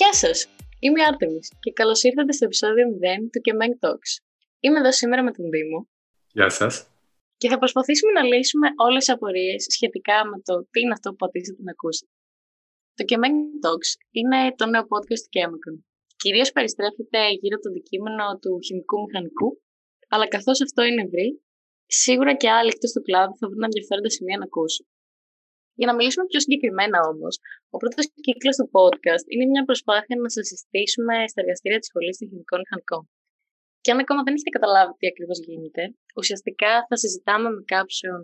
Γεια σας! Είμαι η Άρτεμι και καλώς ήρθατε στο επεισόδιο 0 του Kemeng Talks. Είμαι εδώ σήμερα με τον Δήμο. Γεια σας. Και θα προσπαθήσουμε να λύσουμε όλες τις απορίες σχετικά με το τι είναι αυτό που πατήσατε να ακούσετε. Το Kemeng Talks είναι το νέο podcast του Chemicon. Κυρίως περιστρέφεται γύρω από το αντικείμενο του χημικού μηχανικού, αλλά καθώς αυτό είναι ευρύ, σίγουρα και άλλοι εκτός του κλάδου θα βρουν ενδιαφέροντα σημεία να ακούσουν. Για να μιλήσουμε πιο συγκεκριμένα όμως, ο πρώτος κύκλος του podcast είναι μια προσπάθεια να σας συστήσουμε στα εργαστήρια της Σχολής των Χημικών Μηχανικών. Και αν ακόμα δεν έχετε καταλάβει τι ακριβώς γίνεται, ουσιαστικά θα συζητάμε με κάποιον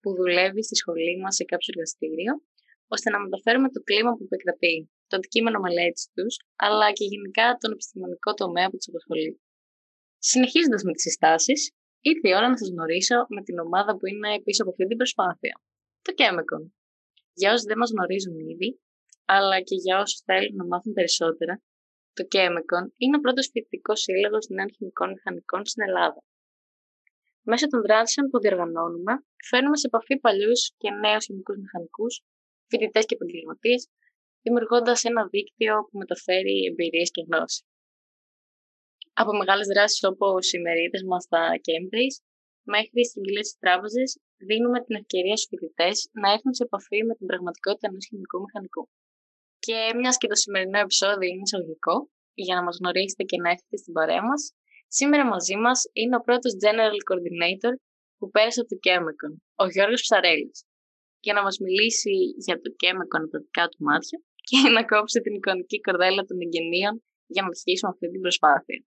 που δουλεύει στη σχολή μας σε κάποιο εργαστήριο, ώστε να μεταφέρουμε το κλίμα που επικρατεί, το αντικείμενο μελέτης τους, αλλά και γενικά τον επιστημονικό τομέα που τους απασχολεί. Συνεχίζοντας με τις συστάσεις, ήρθε η ώρα να σας γνωρίσω με την ομάδα που είναι πίσω από αυτή την προσπάθεια. Το Chemicon. Για όσους δεν μας γνωρίζουν ήδη, αλλά και για όσους θέλουν να μάθουν περισσότερα, το Chemicon είναι ο πρώτος φοιτητικός σύλλογος νέων χημικών μηχανικών στην Ελλάδα. Μέσω των δράσεων που διοργανώνουμε, φέρνουμε σε επαφή παλιούς και νέους χημικούς μηχανικούς, φοιτητές και επαγγελματίες, δημιουργώντας ένα δίκτυο που μεταφέρει εμπειρίες και γνώση. Από μεγάλες δράσεις όπως οι μερίδες μας στα Cambridge μέχρι συμβουλέ της τράπεζε, δίνουμε την ευκαιρία στους φοιτητές να έρθουν σε επαφή με την πραγματικότητα ενός χημικού μηχανικού. Και μιας και το σημερινό επεισόδιο είναι εισαγωγικό, για να μας γνωρίσετε και να έρθετε στην παρέα μας, σήμερα μαζί μας είναι ο πρώτος General Coordinator που πέρασε από το Chemicon, ο Γιώργος Ψαρέλης, για να μας μιλήσει για το Chemicon από τα δικά του μάτια και να κόψει την εικονική κορδέλα των εγγενείων για να αρχίσουμε αυτή την προσπάθεια.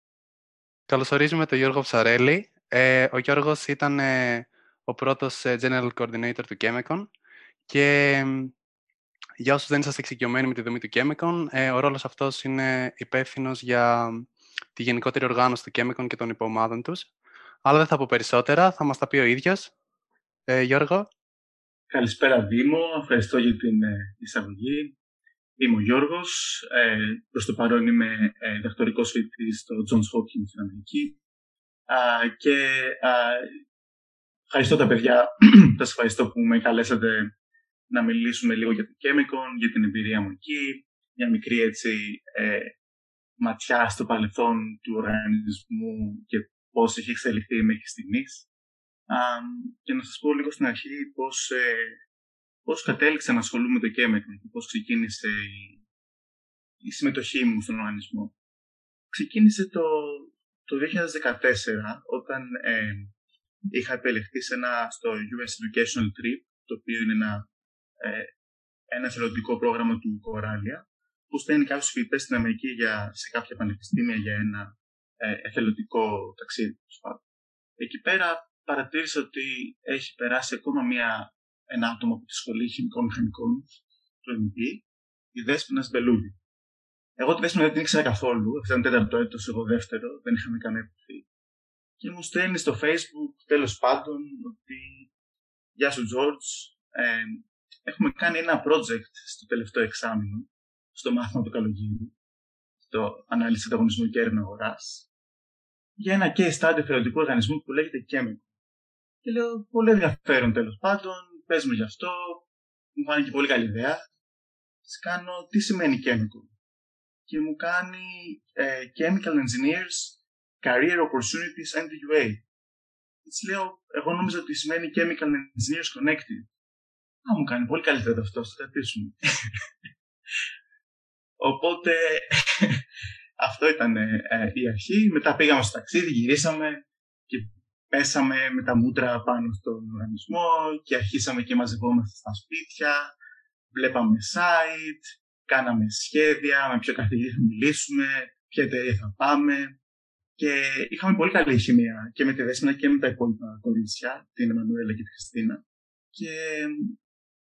Καλωσορίζουμε τον Γιώργο Ψαρέλη. Ε, ο Γιώργος ήταν ε, ο πρώτος ε, General Coordinator του Chemicon και για όσους δεν είσαστε εξοικειωμένοι με τη δομή του Chemicon, ε, ο ρόλος αυτός είναι υπεύθυνο για τη γενικότερη οργάνωση του Chemicon και των υποομάδων τους. Αλλά δεν θα πω περισσότερα, θα μας τα πει ο ίδιος. Ε, Γιώργο. Καλησπέρα Δήμο, ευχαριστώ για την ε, εισαγωγή. Είμαι ο Γιώργος, ε, προς το παρόν είμαι ε, δακτορικός φοιτητής στο Johns Hopkins στην Αμερική και ευχαριστώ τα παιδιά, σας ευχαριστώ που με καλέσατε να μιλήσουμε λίγο για το Chemicon, για την εμπειρία μου εκεί, μια μικρή έτσι ε, ματιά στο παρελθόν του οργανισμού και πώς έχει εξελιχθεί μέχρι στιγμής. και να σας πω λίγο στην αρχή πώς, ε, πώς κατέληξα να ασχολούμαι με το Chemicon και πώς ξεκίνησε η, η συμμετοχή μου στον οργανισμό. Ξεκίνησε το, το 2014 όταν ε, είχα επιλεχθεί σε ένα, στο US Educational Trip το οποίο είναι ένα ε, ένα εθελοντικό πρόγραμμα του Κοράλια, που στέλνει κάποιους φοιτητές στην Αμερική για, σε κάποια πανεπιστήμια για ένα ε, εθελοντικό ταξίδι. Εκεί πέρα παρατήρησα ότι έχει περάσει ακόμα μια, ένα άτομο από τη Σχολή Χημικών Μηχανικών του MB, η Δέσποινα Μπελούδη. Εγώ τη Δέσποινα δεν την ήξερα καθόλου, αυτό ήταν τέταρτο έτος, εγώ δεύτερο, δεν είχαμε καμία επαφή. Και μου στέλνει στο Facebook τέλος πάντων ότι Γεια σου, George. Ε, έχουμε κάνει ένα project στο τελευταίο εξάμεινο, στο μάθημα του καλοκαίρι, το ανάλυση ανταγωνισμού και έρευνα αγοράς, για ένα case study θεωρητικού οργανισμού που λέγεται Chemical. Και λέω, πολύ ενδιαφέρον τέλος πάντων, πε μου γι' αυτό, μου φάνηκε πολύ καλή ιδέα. Τη κάνω, τι σημαίνει Chemical. Και μου κάνει ε, Chemical Engineers Career Opportunities NDUA. Έτσι λέω, εγώ νόμιζα ότι σημαίνει Chemical Engineers Connected. Α, μου κάνει πολύ καλύτερα αυτό, θα κρατήσουμε. Οπότε αυτό ήταν ε, η αρχή. Μετά πήγαμε στο ταξίδι, γυρίσαμε και πέσαμε με τα μούτρα πάνω στον οργανισμό και αρχίσαμε και μαζευόμαστε στα σπίτια, βλέπαμε site, κάναμε σχέδια, με ποιο καθηγητή θα μιλήσουμε, ποια εταιρεία θα πάμε. Και είχαμε πολύ καλή χημεία και με τη Δέσμηνα και με τα υπόλοιπα κορίτσια, την Εμμανουέλα και τη Χριστίνα. Και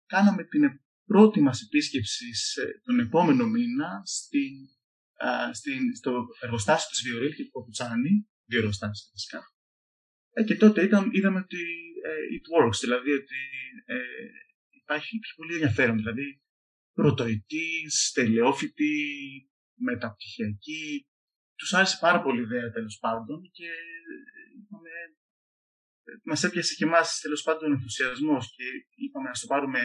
κάναμε την πρώτη μας επίσκεψη τον επόμενο μήνα στην, α, στην, στο εργοστάσιο της Βιορίλ και του Παπουτσάνη, δύο εργοστάσια φυσικά. Ε, και τότε ήταν, είδαμε ότι ε, it works, δηλαδή ότι ε, υπάρχει, πολύ ενδιαφέρον, δηλαδή πρωτοετής, τελειόφοιτη, μεταπτυχιακή. Τους άρεσε πάρα πολύ η ιδέα τέλος πάντων και είπαμε, ε, μας έπιασε και εμάς τέλος πάντων ενθουσιασμός και είπαμε να το πάρουμε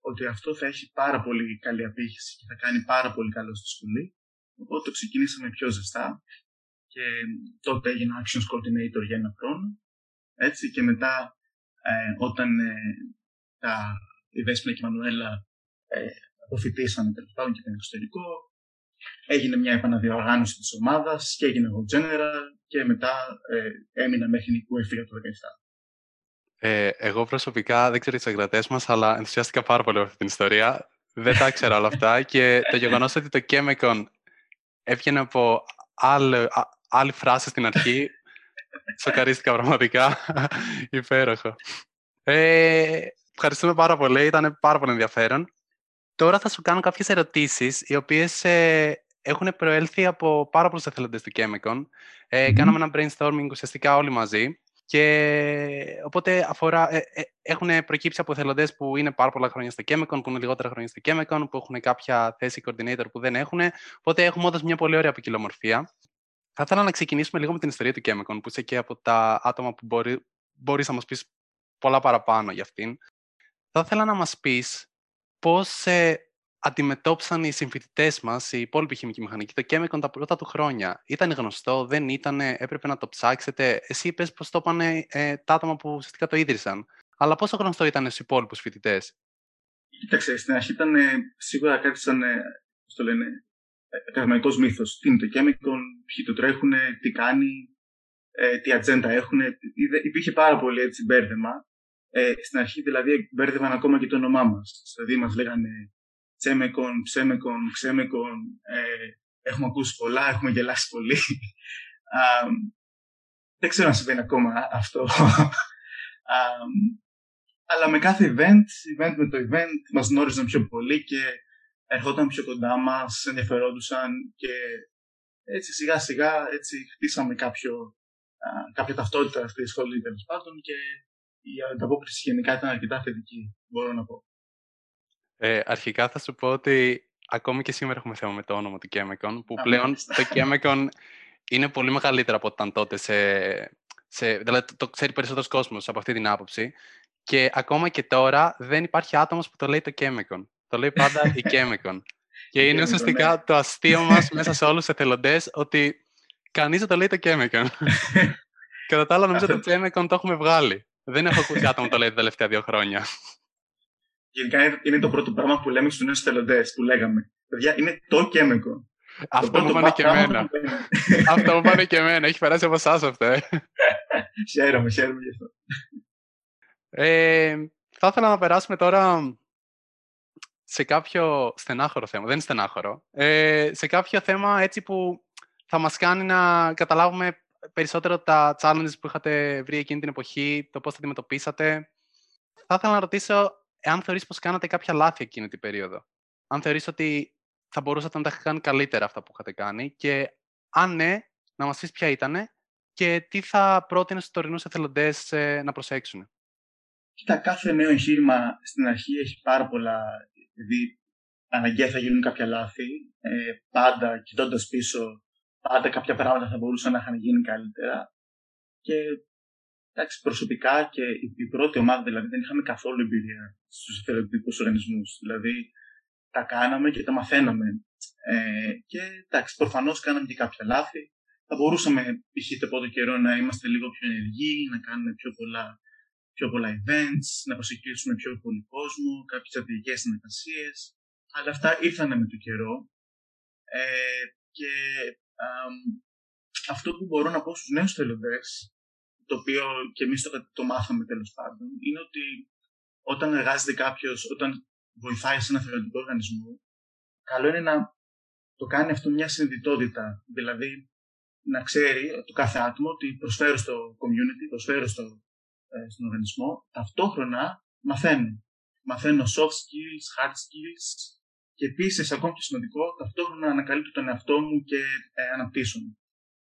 ότι αυτό θα έχει πάρα πολύ καλή απήχηση και θα κάνει πάρα πολύ καλό στη σχολή. Οπότε το ξεκινήσαμε πιο ζεστά και τότε έγινα Actions Coordinator για ένα χρόνο. Έτσι, και μετά ε, όταν ε, τα, η Δέσποινα και η Μανουέλα ε, αποφυτίσανε τέλος πάντων και ήταν εξωτερικό, έγινε μια επαναδιοργάνωση της ομάδας και έγινε εγώ general και μετά ε, έμεινα μέχρι που έφυγα το 2017. Ε, εγώ προσωπικά δεν ξέρω τις ακρατέ μας, αλλά ενθουσιάστηκα πάρα πολύ από αυτή την ιστορία. Δεν τα ήξερα όλα αυτά και το γεγονός ότι το Chemicon έβγαινε από άλλη, άλλη φράση στην αρχή. Σοκαρίστηκα πραγματικά. Υπέροχο. Ε, ευχαριστούμε πάρα πολύ. Ήταν πάρα πολύ ενδιαφέρον. Τώρα θα σου κάνω κάποιες ερωτήσεις, οι οποίες ε, έχουν προέλθει από πάρα πολλούς εθελοντές του Chemicon. Ε, Κάναμε ένα brainstorming ουσιαστικά όλοι μαζί. Και οπότε αφορά, ε, ε, έχουν προκύψει από εθελοντές που είναι πάρα πολλά χρόνια στο Chemicon, που είναι λιγότερα χρόνια στο Chemicon, που έχουν κάποια θέση coordinator που δεν έχουν. Οπότε έχουμε όντως μια πολύ ωραία ποικιλομορφία. Θα ήθελα να ξεκινήσουμε λίγο με την ιστορία του Chemicon, που είσαι και από τα άτομα που μπορεί μπορείς να μας πεις πολλά παραπάνω για αυτήν. Θα ήθελα να μας πεις πώς ε, αντιμετώπισαν οι συμφοιτητές μας, οι υπόλοιποι χημικοί μηχανικοί, το Chemicon τα πρώτα του χρόνια. Ήταν γνωστό, δεν ήταν, έπρεπε να το ψάξετε; Εσύ είπε πώς το είπαν ε, τα άτομα που ουσιαστικά το ίδρυσαν. Αλλά πόσο γνωστό ήταν στους υπόλοιπους φοιτητές; Κοίταξε, στην αρχή ήταν σίγουρα κάτι σαν, πώς το λένε, ακαδημαϊκό μύθος. Τι είναι το Chemicon, ποιοι το τρέχουν, τι κάνει, ε, τι ατζέντα έχουν. Υπήρχε πάρα πολύ έτσι μπέρδεμα. Ε, στην αρχή δηλαδή μπέρδευαν ακόμα και το όνομά μας. Δηλαδή μας λέγανε Τσέμεκον, Ψέμεκον, Ξέμεκον. Ε, έχουμε ακούσει πολλά, έχουμε γελάσει πολύ. δεν ξέρω αν συμβαίνει ακόμα αυτό. αλλά με κάθε event, event με το event, μας γνώριζαν πιο πολύ και ερχόταν πιο κοντά μας, ενδιαφερόντουσαν και έτσι σιγά σιγά έτσι χτίσαμε κάποιο, κάποια ταυτότητα στη σχολή τέλος πάντων και η ανταπόκριση γενικά ήταν αρκετά θετική, μπορώ να πω. Ε, αρχικά θα σου πω ότι ακόμη και σήμερα έχουμε θέμα με το όνομα του Chemicon, που πλέον το Chemicon είναι πολύ μεγαλύτερο από ό,τι ήταν τότε σε, σε, δηλαδή το, ξέρει περισσότερος κόσμος από αυτή την άποψη. Και ακόμα και τώρα δεν υπάρχει άτομος που το λέει το Chemicon. Το λέει πάντα η Chemicon. και είναι ουσιαστικά ναι. το αστείο μας μέσα σε όλους τους εθελοντές ότι κανείς δεν το λέει το Chemicon. Κατά τα άλλα νομίζω ότι το Chemicon το έχουμε βγάλει. Δεν έχω ακούσει άτομο το λέει τα τελευταία δύο χρόνια. Γενικά είναι το πρώτο πράγμα που λέμε στους νέους θελοντέ που λέγαμε. Παιδιά, είναι το κέμικο. Αυτό μου πάνε και εμένα. αυτό μου πάνε και εμένα. Έχει περάσει από εσάς αυτό. Ε. χαίρομαι, χαίρομαι γι' αυτό. Ε, θα ήθελα να περάσουμε τώρα σε κάποιο στενάχωρο θέμα. Δεν είναι στενάχωρο. Ε, σε κάποιο θέμα έτσι που θα μας κάνει να καταλάβουμε περισσότερο τα challenges που είχατε βρει εκείνη την εποχή, το πώς τα αντιμετωπίσατε. Θα ήθελα να ρωτήσω εάν θεωρείς πως κάνατε κάποια λάθη εκείνη την περίοδο. Αν θεωρείς ότι θα μπορούσατε να τα κάνει καλύτερα αυτά που είχατε κάνει και αν ναι, να μας πεις ποια ήταν και τι θα πρότεινε στους τωρινούς εθελοντές ε, να προσέξουν. Κοίτα, κάθε νέο εγχείρημα στην αρχή έχει πάρα πολλά, δηλαδή αναγκαία θα γίνουν κάποια λάθη, ε, πάντα κοιτώντας πίσω, πάντα κάποια πράγματα θα μπορούσαν να είχαν γίνει καλύτερα και Εντάξει, προσωπικά και η πρώτη ομάδα δηλαδή δεν είχαμε καθόλου εμπειρία στους εθελοντικούς οργανισμούς. Δηλαδή τα κάναμε και τα μαθαίναμε. Ε, και εντάξει, προφανώς κάναμε και κάποια λάθη. Θα μπορούσαμε, π.χ. το πρώτο καιρό, να είμαστε λίγο πιο ενεργοί, να κάνουμε πιο πολλά, πιο πολλά events, να προσεγγίσουμε πιο πολύ κόσμο, κάποιες στρατηγικές συνεργασίες. Αλλά αυτά ήρθαν με το καιρό. Ε, και α, αυτό που μπορώ να πω στους νέους θελοντές το οποίο και εμείς το, το μάθαμε τέλος πάντων, είναι ότι όταν εργάζεται κάποιος, όταν βοηθάει σε ένα θελοντικό οργανισμό, καλό είναι να το κάνει αυτό μια συνειδητότητα. Δηλαδή, να ξέρει το κάθε άτομο ότι προσφέρω στο community, προσφέρω στο, ε, στον οργανισμό, ταυτόχρονα μαθαίνω. Μαθαίνω soft skills, hard skills και επίσης, ακόμη πιο σημαντικό, ταυτόχρονα ανακαλύπτω τον εαυτό μου και ε, αναπτύσσομαι.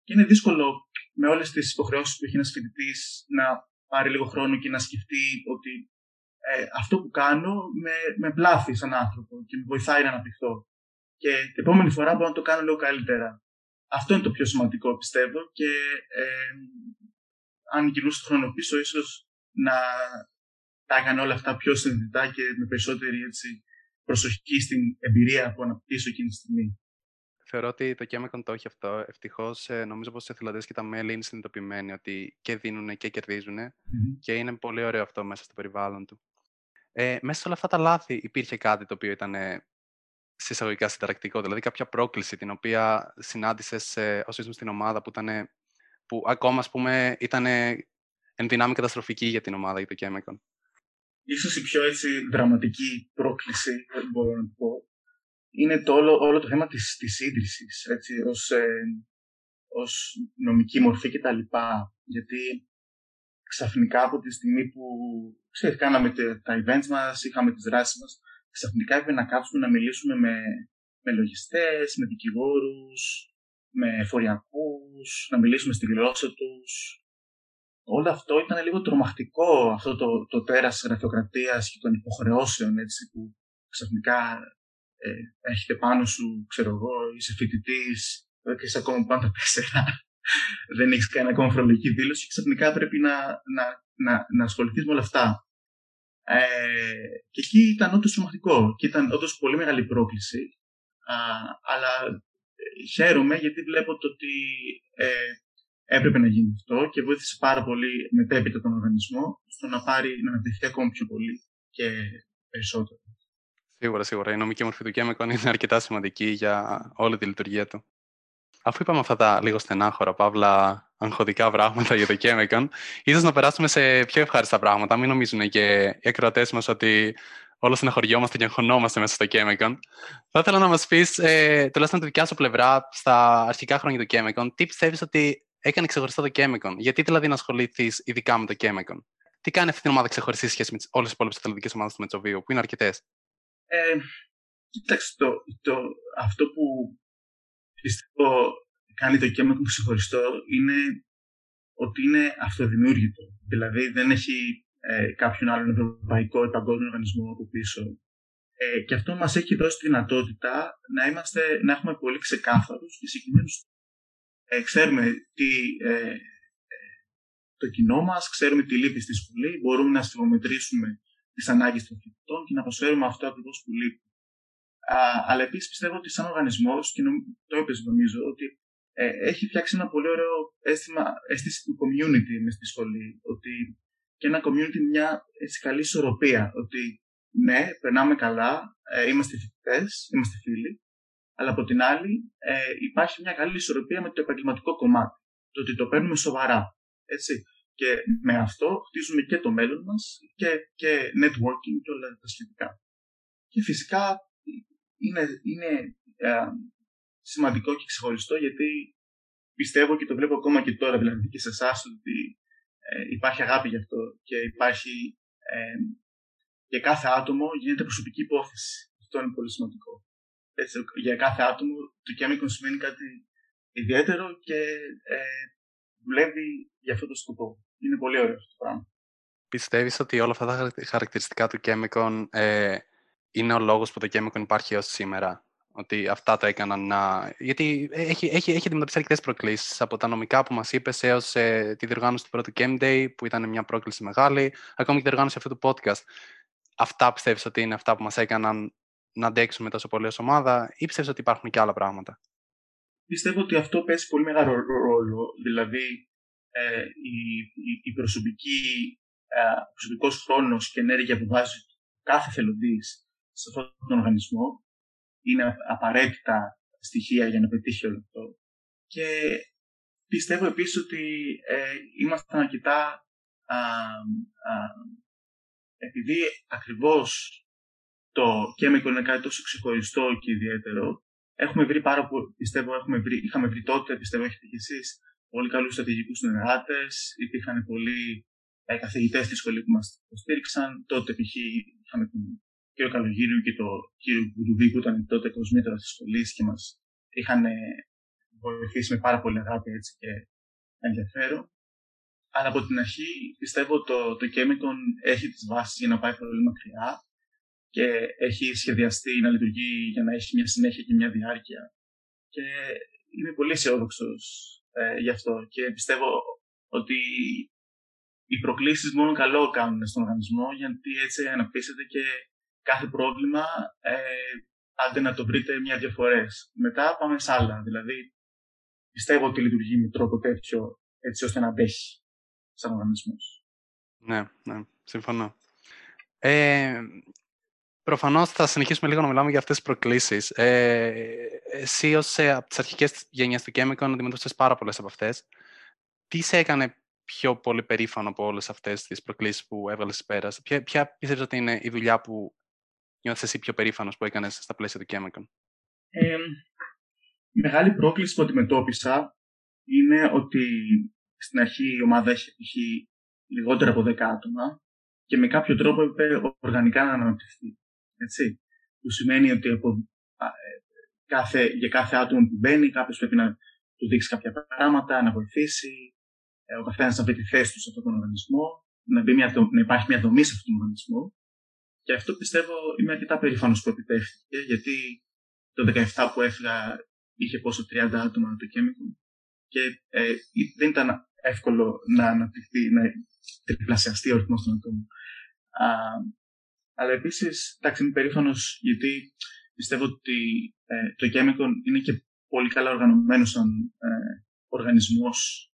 Και είναι δύσκολο με όλες τις υποχρεώσεις που έχει ένας φοιτητής να πάρει λίγο χρόνο και να σκεφτεί ότι ε, αυτό που κάνω με, με πλάθει σαν άνθρωπο και με βοηθάει να αναπτυχθώ. Και την επόμενη φορά μπορώ να το κάνω λίγο καλύτερα. Αυτό είναι το πιο σημαντικό πιστεύω και ε, αν γυρνούσε το χρόνο πίσω ίσως να τα έκανε όλα αυτά πιο συνειδητά και με περισσότερη έτσι, προσοχή στην εμπειρία που αναπτύσσω εκείνη τη στιγμή. Θεωρώ ότι το Chemicon το έχει αυτό. Ευτυχώς, ε, νομίζω πως οι εθελοντές και τα μέλη είναι συνειδητοποιημένοι ότι και δίνουν και κερδίζουν. Και είναι πολύ ωραίο αυτό μέσα στο περιβάλλον του. Ε, μέσα σε όλα αυτά τα λάθη υπήρχε κάτι το οποίο ήταν συσσαγωγικά συνταρακτικό, δηλαδή κάποια πρόκληση την οποία συνάντησες όσο ήσουν στην ομάδα που, ήταν, που ακόμα ας πούμε, ήταν εν δυνάμει καταστροφική για την ομάδα, για το Chemicon. Ίσως η πιο έτσι δραματική πρόκληση, μπορώ να πω, είναι το όλο, όλο το θέμα της, της ίδρυσης, έτσι, ως, ε, ως νομική μορφή και τα λοιπά. Γιατί ξαφνικά από τη στιγμή που ξέρεις, κάναμε τα events μας, είχαμε τις δράσεις μας, ξαφνικά έπρεπε να κάτσουμε να μιλήσουμε με, με λογιστές, με δικηγόρους, με εφοριακούς, να μιλήσουμε στη γλώσσα τους. Όλο αυτό ήταν λίγο τρομακτικό, αυτό το, το τέρας της γραφειοκρατίας και των υποχρεώσεων, έτσι, που ξαφνικά ε, έχετε πάνω σου, ξέρω εγώ, είσαι φοιτητής, και είσαι ακόμα πάνω τα τέσσερα, δεν έχεις κάνει ακόμα φορολογική δήλωση και ξαφνικά πρέπει να, να, να, να ασχοληθείς με όλα αυτά. Ε, και εκεί ήταν όντως τρομακτικό και ήταν όντως πολύ μεγάλη πρόκληση. Α, αλλά ε, χαίρομαι γιατί βλέπω το ότι ε, έπρεπε να γίνει αυτό και βοήθησε πάρα πολύ μετέπειτα τον οργανισμό στο να πάρει να αναπτυχθεί ακόμα πιο πολύ και περισσότερο. Σίγουρα, σίγουρα. Η νομική μορφή του Chemicon είναι αρκετά σημαντική για όλη τη λειτουργία του. Αφού είπαμε αυτά τα λίγο στενάχωρα, παύλα αγχωτικά πράγματα για το Chemicon, ίσως να περάσουμε σε πιο ευχάριστα πράγματα. Μην νομίζουν και οι ακροατές μας ότι όλο συναχωριόμαστε και αγχωνόμαστε μέσα στο Chemicon. Θα ήθελα να μας πεις, ε, τουλάχιστον τη δικιά σου πλευρά, στα αρχικά χρόνια του Chemicon, τι πιστεύεις ότι έκανε ξεχωριστό το Chemicon. Γιατί δηλαδή να ασχοληθείς ειδικά με το Chemicon; Τι κάνει αυτή την ομάδα ξεχωριστή σχέση με όλες τις υπόλοιπες εθελοντικέ ομάδες του Μετσοβίου, που είναι αρκετές; Ε, κοιτάξτε, το, το, αυτό που πιστεύω κάνει το Chemicon ξεχωριστό είναι ότι είναι αυτοδημιούργητο. Δηλαδή δεν έχει ε, κάποιον άλλον ευρωπαϊκό ή παγκόσμιο οργανισμό από πίσω. Ε, και αυτό μας έχει δώσει τη δυνατότητα να, είμαστε, να έχουμε πολύ ξεκάθαρους και συγκεκριμένους ε, ξέρουμε τι, ε, ε, το κοινό μας, ξέρουμε τι λείπει στη σχολή, μπορούμε να στιγμομετρήσουμε τις ανάγκες των φοιτητών και να προσφέρουμε αυτό ακριβώς που λείπει. Α, αλλά επίσης πιστεύω ότι σαν οργανισμός, και το είπε νομίζω, ότι ε, έχει φτιάξει ένα πολύ ωραίο αίσθημα, αίσθηση του community μες στη σχολή. Ότι και ένα community μια έτσι, καλή ισορροπία. Ότι ναι, περνάμε καλά, ε, είμαστε φοιτητές, είμαστε φίλοι, αλλά από την άλλη ε, υπάρχει μια καλή ισορροπία με το επαγγελματικό κομμάτι. Το ότι το παίρνουμε σοβαρά. Έτσι. Και με αυτό χτίζουμε και το μέλλον μας και, και networking και όλα τα σχετικά. Και φυσικά είναι, είναι ε, σημαντικό και ξεχωριστό γιατί πιστεύω και το βλέπω ακόμα και τώρα δηλαδή και σε εσάς ότι ε, υπάρχει αγάπη γι' αυτό και υπάρχει ε, για κάθε άτομο γίνεται προσωπική υπόθεση. Αυτό είναι πολύ σημαντικό. Έτσι, για κάθε άτομο το Chemicon σημαίνει κάτι ιδιαίτερο και ε, δουλεύει για αυτό το σκοπό. Είναι πολύ ωραίο αυτό το πράγμα. Πιστεύεις ότι όλα αυτά τα χαρακτηριστικά του Chemicon ε, είναι ο λόγος που το Chemicon υπάρχει έως σήμερα; Ότι αυτά το έκαναν να. Γιατί έχει, έχει, έχει αντιμετωπίσει αρκετές προκλήσεις από τα νομικά που μας είπες έως ε, τη διοργάνωση του πρώτου Game Day, που ήταν μια πρόκληση μεγάλη, ακόμη και τη διοργάνωση αυτού του podcast. Αυτά πιστεύεις ότι είναι αυτά που μας έκαναν να αντέξουμε τόσο πολύ ως ομάδα, ή πιστεύεις ότι υπάρχουν και άλλα πράγματα; Πιστεύω ότι αυτό παίζει πολύ μεγάλο ρόλο. Δηλαδή, ε, η, η, η προσωπική, ε, προσωπικός χρόνος και ενέργεια που βάζει κάθε θελοντής σε αυτόν τον οργανισμό είναι απαραίτητα στοιχεία για να πετύχει όλο αυτό. Και πιστεύω επίσης ότι ε, ήμασταν αρκετά α, α, επειδή ακριβώς το Chemical είναι κάτι τόσο ξεχωριστό και ιδιαίτερο, έχουμε βρει πάρα πολύ, πιστεύω, έχουμε βρει, είχαμε βρει τότε, πιστεύω έχετε και εσείς, πολύ καλούς στρατηγικούς συνεργάτες, υπήρχαν πολλοί ε, καθηγητές στη σχολή που μας υποστήριξαν, τότε π.χ. είχαμε τον κύριο Καλογύριου και τον κύριο Μπουντουβί που ήταν τότε κοσμήτρα της σχολής και μας είχαν ε, βοηθήσει με πάρα πολύ αγάπη έτσι, και ενδιαφέρον. Αλλά από την αρχή πιστεύω το, το Chemicon έχει τις βάσεις για να πάει πολύ μακριά και έχει σχεδιαστεί να λειτουργεί για να έχει μια συνέχεια και μια διάρκεια. Και είμαι πολύ αισιόδοξος ε, γι' αυτό και πιστεύω ότι οι προκλήσεις μόνο καλό κάνουν στον οργανισμό γιατί έτσι αναπτύσσεται και κάθε πρόβλημα ε, άντε να το βρείτε μια-δυο φορές. Μετά πάμε σε άλλα. Δηλαδή πιστεύω ότι λειτουργεί με τρόπο τέτοιο έτσι ώστε να αντέχει σαν οργανισμός. Ναι, ναι, συμφωνώ. Ε, Προφανώς θα συνεχίσουμε λίγο να μιλάμε για αυτές τις προκλήσεις. Ε, εσύ, ως ε, από τις αρχικές γενιές του Chemical, αντιμετώπισες πάρα πολλές από αυτές. Τι σε έκανε πιο πολύ περήφανο από όλες αυτές τις προκλήσεις που έβαλες πέρας, Ποια, ποια πιστεύεις ότι είναι η δουλειά που νιώθεις εσύ πιο περήφανος που έκανες στα πλαίσια του Chemical. Ε, η μεγάλη πρόκληση που αντιμετώπισα είναι ότι στην αρχή η ομάδα έχει, έχει λιγότερο από 10 άτομα και με κάποιο τρόπο έπρεπε οργανικά να αναπτυχθεί. Έτσι. Που σημαίνει ότι από, ε, κάθε, για κάθε άτομο που μπαίνει, κάποιος πρέπει να του δείξει κάποια πράγματα, να βοηθήσει, ε, ο καθένας να βρει τη θέση του σε αυτόν τον οργανισμό, να, μια, να υπάρχει μια δομή σε αυτόν τον οργανισμό. Και αυτό πιστεύω είμαι αρκετά περήφανος που επιτεύχθηκε, γιατί το 17 που έφυγα είχε πόσο 30 άτομα το Chemical και ε, δεν ήταν εύκολο να αναπτυχθεί, να τριπλασιαστεί ο αριθμό των ατόμων. Αλλά επίσης, εντάξει, είμαι περήφανος γιατί πιστεύω ότι ε, το Chemicon είναι και πολύ καλά οργανωμένος σαν ε, οργανισμός.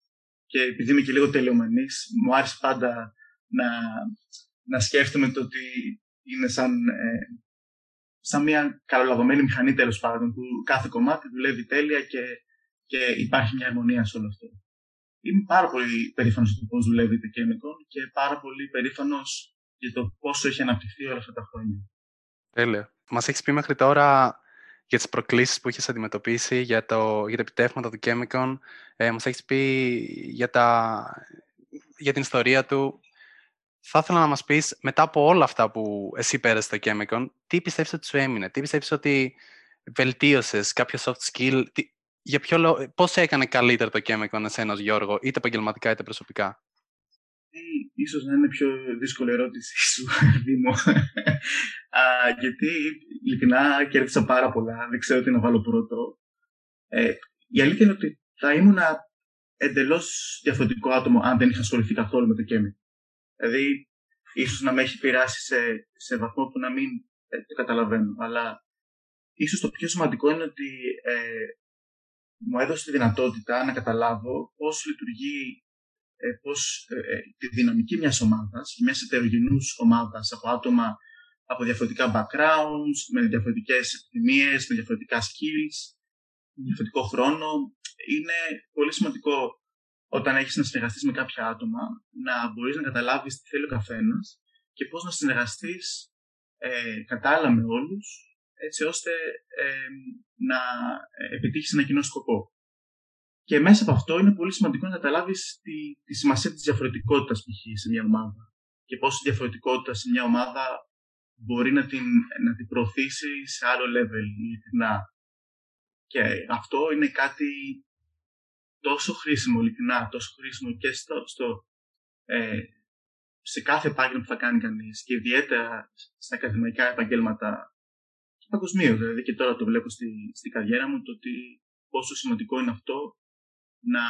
Και επειδή είμαι και λίγο τελειομανής, μου άρεσε πάντα να, να σκέφτομαι το ότι είναι σαν, ε, σαν μια καλολαβωμένη μηχανή τέλος πάντων, που κάθε κομμάτι δουλεύει τέλεια και, και υπάρχει μια αρμονία σε όλο αυτό. Είμαι πάρα πολύ περήφανος για το πώς δουλεύει το Chemicon και πάρα πολύ περήφανος για το πόσο έχει αναπτυχθεί όλα αυτά τα χρόνια. Τέλεια. Μας έχεις πει μέχρι τώρα για τις προκλήσεις που έχει αντιμετωπίσει, για, το, για τα επιτεύγματα του Chemicon. Ε, Μας έχεις πει για, τα, για την ιστορία του. Θα ήθελα να μας πεις μετά από όλα αυτά που εσύ πέρασες στο Chemicon, τι πιστεύεις ότι σου έμεινε, τι πιστεύεις ότι βελτίωσες, κάποιο soft skill, τι, για ποιο πώς έκανε καλύτερο το Chemicon εσένα, Γιώργο, είτε επαγγελματικά είτε προσωπικά; Ίσως να είναι πιο δύσκολη ερώτηση σου, Δήμο. γιατί ειλικρινά κέρδισα πάρα πολλά, δεν ξέρω τι να βάλω πρώτο. Ε, η αλήθεια είναι ότι θα ήμουν εντελώς διαφορετικό άτομο αν δεν είχα ασχοληθεί καθόλου με το κέμι. Δηλαδή, ίσως να με έχει πειράσει σε, σε βαθμό που να μην ε, το καταλαβαίνω. Αλλά ίσως το πιο σημαντικό είναι ότι ε, μου έδωσε τη δυνατότητα να καταλάβω πώς λειτουργεί ε, πώς ε, ε, τη δυναμική μιας ομάδας, μιας ετερογενούς ομάδας από άτομα από διαφορετικά backgrounds, με διαφορετικές επιθυμίες, με διαφορετικά skills, με διαφορετικό χρόνο. Είναι πολύ σημαντικό όταν έχεις να συνεργαστείς με κάποια άτομα να μπορείς να καταλάβεις τι θέλει ο καθένας και πώς να συνεργαστείς ε, κατάλληλα με όλους έτσι ώστε να επιτύχεις ένα κοινό σκοπό. Και μέσα από αυτό είναι πολύ σημαντικό να καταλάβεις τη, τη σημασία της διαφορετικότητας π.χ. σε μια ομάδα. Και πώ η διαφορετικότητα σε μια ομάδα μπορεί να την, να την προωθήσει σε άλλο level, ειλικρινά. Και αυτό είναι κάτι τόσο χρήσιμο, ειλικρινά, τόσο χρήσιμο και στο, στο, ε, σε κάθε επάγγελμα που θα κάνει κανείς και ιδιαίτερα στα ακαδημαϊκά επαγγέλματα και παγκοσμίως. Δηλαδή και τώρα το βλέπω στη, στη καριέρα μου το ότι πόσο σημαντικό είναι αυτό να,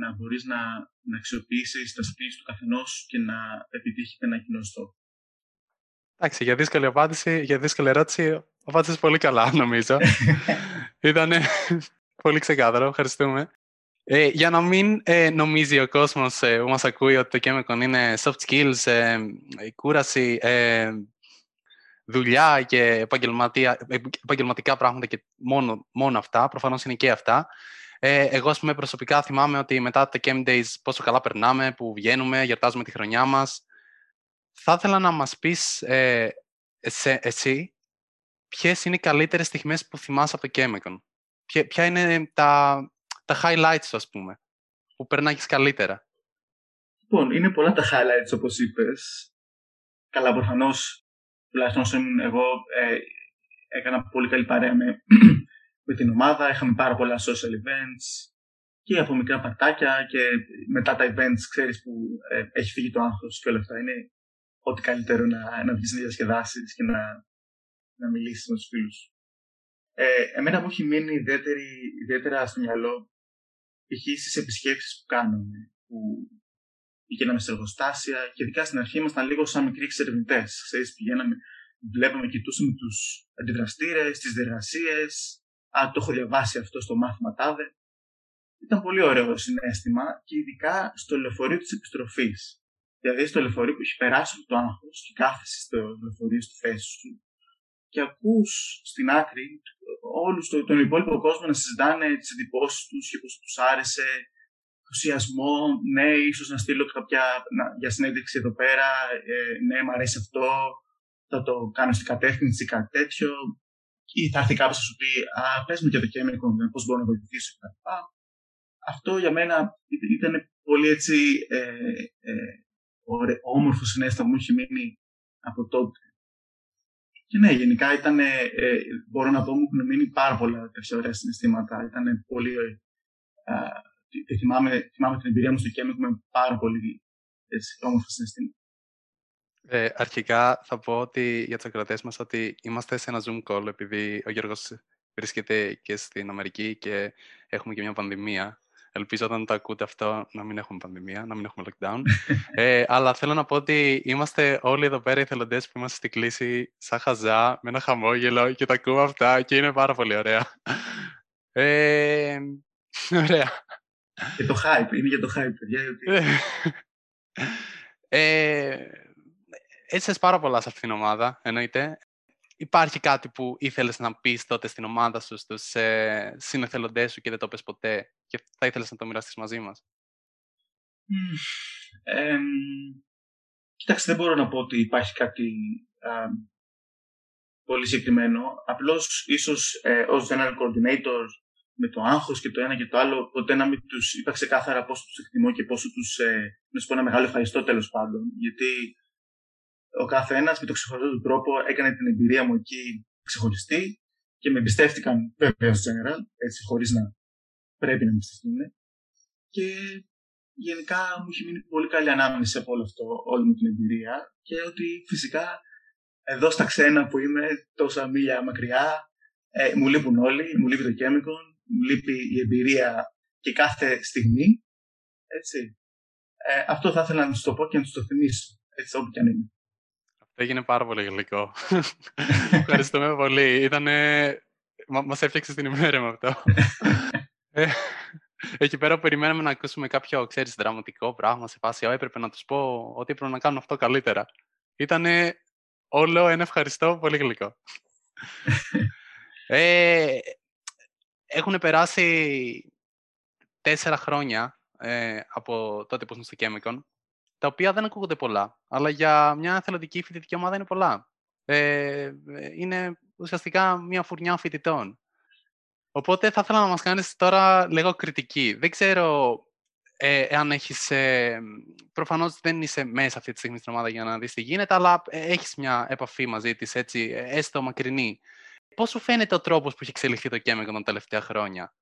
να μπορείς να, να αξιοποιήσεις τα skills του καθενός και να επιτύχετε ένα κοινό στόχο. Εντάξει, για δύσκολη απάντηση, για δύσκολη ερώτηση, απάντησες πολύ καλά, νομίζω. Ήταν πολύ ξεκάθαρο, ευχαριστούμε. Ε, για να μην ε, νομίζει ο κόσμος ε, που μας ακούει ότι το Chemicon είναι soft skills, ε, κούραση, ε, δουλειά και επαγγελματικά πράγματα και μόνο, μόνο αυτά, προφανώς είναι και αυτά. Ε, εγώ, ας πούμε, προσωπικά θυμάμαι ότι μετά τα Camp Days πόσο καλά περνάμε, που βγαίνουμε, γιορτάζουμε τη χρονιά μας. Θα ήθελα να μας πεις ε, εσύ ποιες είναι οι καλύτερες στιγμές που θυμάσαι από το Chemicon. Ποια, ποια είναι τα, τα highlights, ας πούμε, που περνάγεις καλύτερα; Λοιπόν, είναι πολλά τα highlights, όπως είπες. Καλά, προφανώς, τουλάχιστον εγώ ε, έκανα πολύ καλή παρέα με με την ομάδα. Είχαμε πάρα πολλά social events και από μικρά παρτάκια και μετά τα events, ξέρεις που ε, έχει φύγει το άγχος και όλα αυτά. Είναι ό,τι καλύτερο να, να βγεις να διασκεδάσεις και να, να μιλήσεις με τους φίλους Ε, εμένα μου έχει μείνει ιδιαίτερα στο μυαλό π.χ. στις επισκέψεις που κάναμε. Που πηγαίναμε σε εργοστάσια και ειδικά στην αρχή ήμασταν λίγο σαν μικροί εξερευνητέ. Πηγαίναμε, βλέπαμε, κοιτούσαμε τους αντιδραστήρες, τις διεργασίες. Α, το έχω διαβάσει αυτό στο μάθημα τάδε. Ήταν πολύ ωραίο συνέστημα και ειδικά στο λεωφορείο της επιστροφής. Δηλαδή στο λεωφορείο που έχει περάσει το άγχος και κάθεσαι στο λεωφορείο στη θέση σου και ακούς στην άκρη όλους τον υπόλοιπο κόσμο να συζητάνε τις εντυπώσεις τους και πώς τους άρεσε, ενθουσιασμό, ναι, ίσως να στείλω κάποια να, για συνέντευξη εδώ πέρα, ε, ναι, μου αρέσει αυτό, θα το κάνω στην κατεύθυνση ή κάτι τέτοιο. Ή θα έρθει κάποιο να σου πει, Α, πες μου για το chemical, πώς μπορώ να βοηθήσω κτλ. Αυτό για μένα ήταν πολύ έτσι ε, ε, όμορφο συνέστημα μου είχε μείνει από τότε. Και ναι, γενικά ήταν, ε, μπορώ να πω, μου έχουν μείνει πάρα πολλά τέτοια ωραία συναισθήματα. Ήταν πολύ. Ε, θυμάμαι, θυμάμαι την εμπειρία μου στο Κέμικο με πάρα πολύ έτσι, όμορφα συναισθήματα. Ε, αρχικά θα πω ότι για τους ακροατές μας ότι είμαστε σε ένα Zoom call επειδή ο Γιώργος βρίσκεται και στην Αμερική και έχουμε και μια πανδημία. Ελπίζω όταν το ακούτε αυτό να μην έχουμε πανδημία, να μην έχουμε lockdown. ε, αλλά θέλω να πω ότι είμαστε όλοι εδώ πέρα οι θελοντές που είμαστε στην κλίση σαν χαζά, με ένα χαμόγελο και τα ακούμε αυτά και είναι πάρα πολύ ωραία. Ε, ωραία. Και το hype, είναι για το hype, παιδιά. ε, έτσι πάρα πολλά σε αυτήν την ομάδα, εννοείται υπάρχει κάτι που ήθελες να πεις τότε στην ομάδα σου, στους ε, συνεθελοντές σου και δεν το πες ποτέ και θα ήθελες να το μοιραστείς μαζί μας; Ε, κοιτάξτε, δεν μπορώ να πω ότι υπάρχει κάτι πολύ συγκεκριμένο. Απλώς, ίσως ε, ως general coordinator με το άγχος και το ένα και το άλλο, ποτέ να μην τους είπα ξεκάθαρα πόσο τους εκτιμώ και πόσο τους, ε, να σου πω ένα μεγάλο ευχαριστώ τέλος πάντων. Γιατί ο καθένας με τον ξεχωριστό του τρόπο έκανε την εμπειρία μου εκεί ξεχωριστή και με εμπιστεύτηκαν βέβαια general, έτσι χωρίς να πρέπει να με εμπιστευτούν. Και γενικά μου έχει μείνει πολύ καλή ανάμνηση από όλο αυτό, όλη μου την εμπειρία και ότι φυσικά εδώ στα ξένα που είμαι τόσα μίλια μακριά ε, μου λείπουν όλοι, μου λείπει το Chemicon, μου λείπει η εμπειρία και κάθε στιγμή. Έτσι. Ε, αυτό θα ήθελα να του το πω και να του το θυμίσω, έτσι όπου και αν είναι. Έγινε πάρα πολύ γλυκό. Ευχαριστούμε πολύ. Ήτανε... Μα, μας έφτιαξες την ημέρα με αυτό. ε, εκεί πέρα περιμέναμε να ακούσουμε κάποιο, ξέρεις, δραματικό πράγμα σε φάση. Έπρεπε να τους πω ότι έπρεπε να κάνουν αυτό καλύτερα. Ήτανε όλο ένα ευχαριστώ πολύ γλυκό. ε, έχουν περάσει τέσσερα χρόνια ε, από τότε που ήμουν στο Chemicon τα οποία δεν ακούγονται πολλά, αλλά για μια εθελοντική φοιτητική ομάδα είναι πολλά. Ε, είναι ουσιαστικά μια φουρνιά φοιτητών. Οπότε θα ήθελα να μας κάνεις τώρα λίγο κριτική. Δεν ξέρω ε, εάν έχεις... Ε, προφανώς δεν είσαι μέσα αυτή τη στιγμή στην ομάδα για να δεις τι γίνεται, αλλά έχεις μια επαφή μαζί της, έτσι, έστω μακρινή. Πώς σου φαίνεται ο τρόπος που έχει εξελιχθεί το Κέμικο τα τελευταία χρόνια;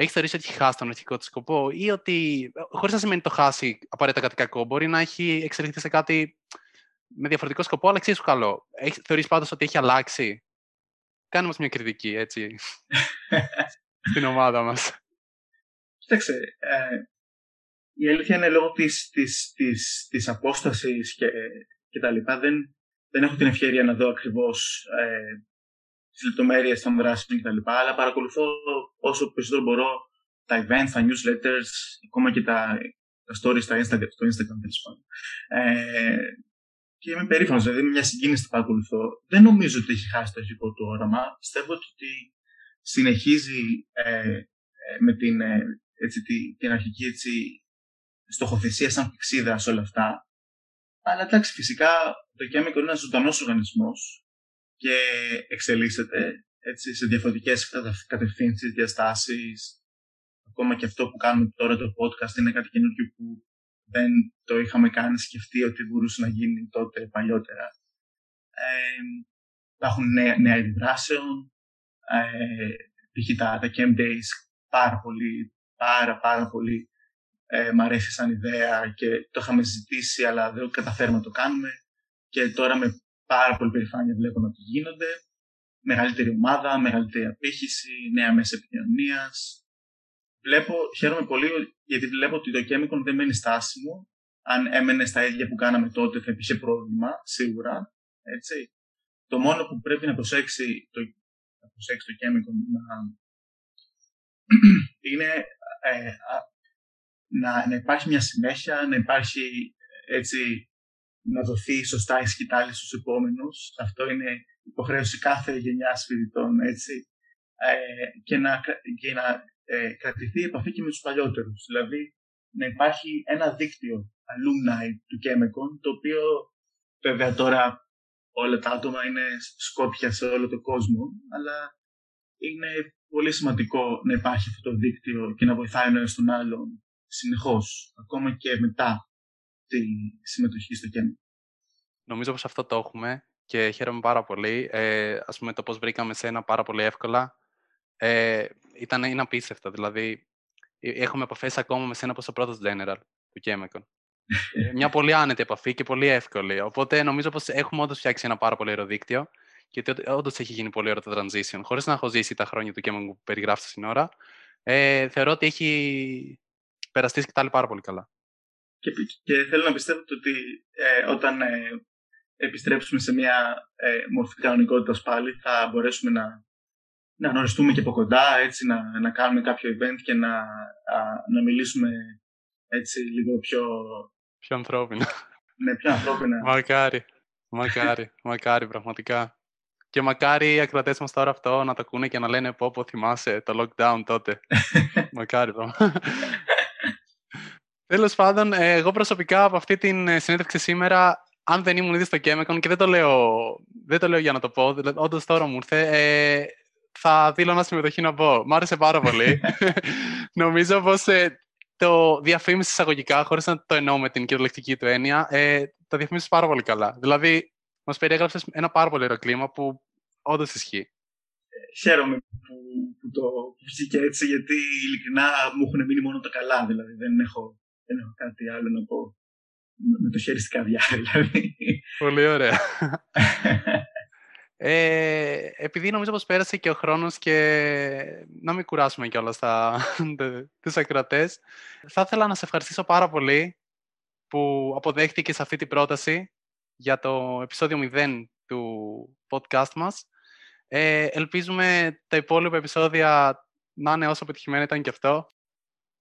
Έχει θεωρήσει ότι έχει χάσει τον αρχικό του σκοπό ή ότι, χωρίς να σημαίνει το χάσει απαραίτητα κάτι κακό, μπορεί να έχει εξελιχθεί σε κάτι με διαφορετικό σκοπό, αλλά εξίσου καλό. Έχει θεωρήσει πάντως ότι έχει αλλάξει; Κάνε μας μια κριτική, έτσι, στην ομάδα μας. Κοίταξε, ε, η αλήθεια είναι λόγω της, της, της, της απόστασης και, και τα λοιπά, δεν, δεν έχω την ευκαιρία να δω ακριβώς ε, τις λεπτομέρειες των δράσεων κτλ. Αλλά παρακολουθώ όσο περισσότερο μπορώ τα events, τα newsletters, ακόμα και τα, τα stories στα Instagram, στο Instagram τέλος πάντων. Ε, και είμαι περήφανος, δηλαδή με μια συγκίνηση που παρακολουθώ. Δεν νομίζω ότι έχει χάσει το αρχικό του όραμα. Πιστεύω ότι συνεχίζει ε, ε, με την, ε, έτσι, την, αρχική έτσι, στοχοθεσία σαν πηξίδα σε όλα αυτά. Αλλά εντάξει, φυσικά το Chemical είναι ένας ζωντανός οργανισμός και εξελίσσεται έτσι, σε διαφορετικές κατευθύνσεις, διαστάσεις. Ακόμα και αυτό που κάνουμε τώρα το podcast είναι κάτι καινούργιο που δεν το είχαμε καν σκεφτεί ότι μπορούσε να γίνει τότε παλιότερα. Ε, υπάρχουν νέα, νέα είδη δράσεων, ε, τα, τα Camp Days πάρα πολύ, πάρα πάρα πολύ ε, μ' αρέσει σαν ιδέα και το είχαμε συζητήσει αλλά δεν καταφέρουμε να το κάνουμε και τώρα με πάρα πολύ περηφάνεια βλέπω να το γίνονται. Μεγαλύτερη ομάδα, μεγαλύτερη απήχηση, νέα μέσα επικοινωνίας. Βλέπω, χαίρομαι πολύ γιατί βλέπω ότι το Chemicon δεν μένει στάσιμο, αν έμενε στα ίδια που κάναμε τότε θα υπήρχε πρόβλημα, σίγουρα. Έτσι. Το μόνο που πρέπει να προσέξει το, να προσέξει το Chemical να, είναι ε, να, να υπάρχει μια συνέχεια, να υπάρχει έτσι να δοθεί σωστά η σκητάλη στους επόμενους. Αυτό είναι υποχρέωση κάθε γενιάς φοιτητών, έτσι. Ε, και να, και να ε, κρατηθεί η επαφή και με τους παλιότερους. Δηλαδή, να υπάρχει ένα δίκτυο alumni του Chemicon, το οποίο βέβαια τώρα όλα τα άτομα είναι σκόπια σε όλο τον κόσμο, αλλά είναι πολύ σημαντικό να υπάρχει αυτό το δίκτυο και να βοηθάει ο ένας τον άλλον συνεχώς, ακόμα και μετά τη συμμετοχή στο Chemicon. Νομίζω πως αυτό το έχουμε και χαίρομαι πάρα πολύ. Ε, ας πούμε το πώς βρήκαμε ένα πάρα πολύ εύκολα. Ε, ήταν, είναι απίστευτο. Δηλαδή, ε, έχουμε επαφές ακόμα με σένα ως ο πρώτος general του Chemicon. Ε, μια πολύ άνετη επαφή και πολύ εύκολη. Οπότε νομίζω πως έχουμε όντως φτιάξει ένα πάρα πολύ ωραίο δίκτυο και ότι όντως έχει γίνει πολύ ωραίο το transition. Χωρίς να έχω ζήσει τα χρόνια του Chemicon που περιγράφεις στην ώρα, ε, θεωρώ ότι έχει περαστεί και τα πάρα πολύ καλά. Και, και θέλω να πιστεύω ότι ε, όταν ε, επιστρέψουμε σε μια ε, μορφή κανονικότητας πάλι, θα μπορέσουμε να, να γνωριστούμε και από κοντά, έτσι, να, να κάνουμε κάποιο event και να, να μιλήσουμε έτσι λίγο πιο... Πιο ανθρώπινα. Ναι, πιο ανθρώπινα. μακάρι, μακάρι, μακάρι πραγματικά. Και μακάρι οι ακροατές μας τώρα αυτό να το ακούνε και να λένε πω πω θυμάσαι το lockdown τότε. μακάρι πραγματικά. Τέλος πάντων, ε, εγώ προσωπικά από αυτή την ε, συνέντευξη σήμερα αν δεν ήμουν ήδη στο Chemicon και δεν το λέω, δεν το λέω για να το πω, δηλαδή, όντως τώρα μου ήρθε, ε, θα να συμμετοχή να πω. Μ' άρεσε πάρα πολύ. Νομίζω πως ε, το διαφήμιση εισαγωγικά, χωρίς να το εννοώ με την κυριολεκτική του έννοια, ε, το διαφήμισε πάρα πολύ καλά. Δηλαδή, μας περιέγραψες ένα πάρα πολύ ωραίο κλίμα που όντως ισχύει. Χαίρομαι που, που το βγήκε έτσι, γιατί ειλικρινά μου έχουν μείνει μόνο τα καλά. Δηλαδή, δεν έχω, δεν έχω κάτι άλλο να πω με το χέρι στην καρδιά, δηλαδή. Πολύ ωραία. Ε, επειδή νομίζω πως πέρασε και ο χρόνος και να μην κουράσουμε κιόλας τα, τους ακροατές, θα ήθελα να σε ευχαριστήσω πάρα πολύ που αποδέχτηκες αυτή την πρόταση για το επεισόδιο 0 του podcast μας. Ε, ελπίζουμε τα υπόλοιπα επεισόδια να είναι όσο πετυχημένα ήταν και αυτό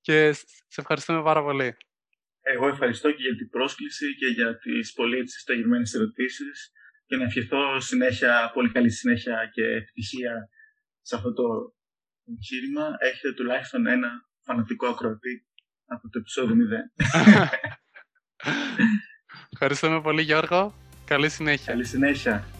και σε ευχαριστούμε πάρα πολύ. Εγώ ευχαριστώ και για την πρόσκληση και για τις πολύ σταγευμένες ερωτήσεις και να ευχηθώ συνέχεια, πολύ καλή συνέχεια και επιτυχία σε αυτό το εγχείρημα. Έχετε τουλάχιστον ένα φανατικό ακροατή από το επεισόδιο 0. Ευχαριστούμε πολύ Γιώργο. Καλή συνέχεια. Καλή συνέχεια.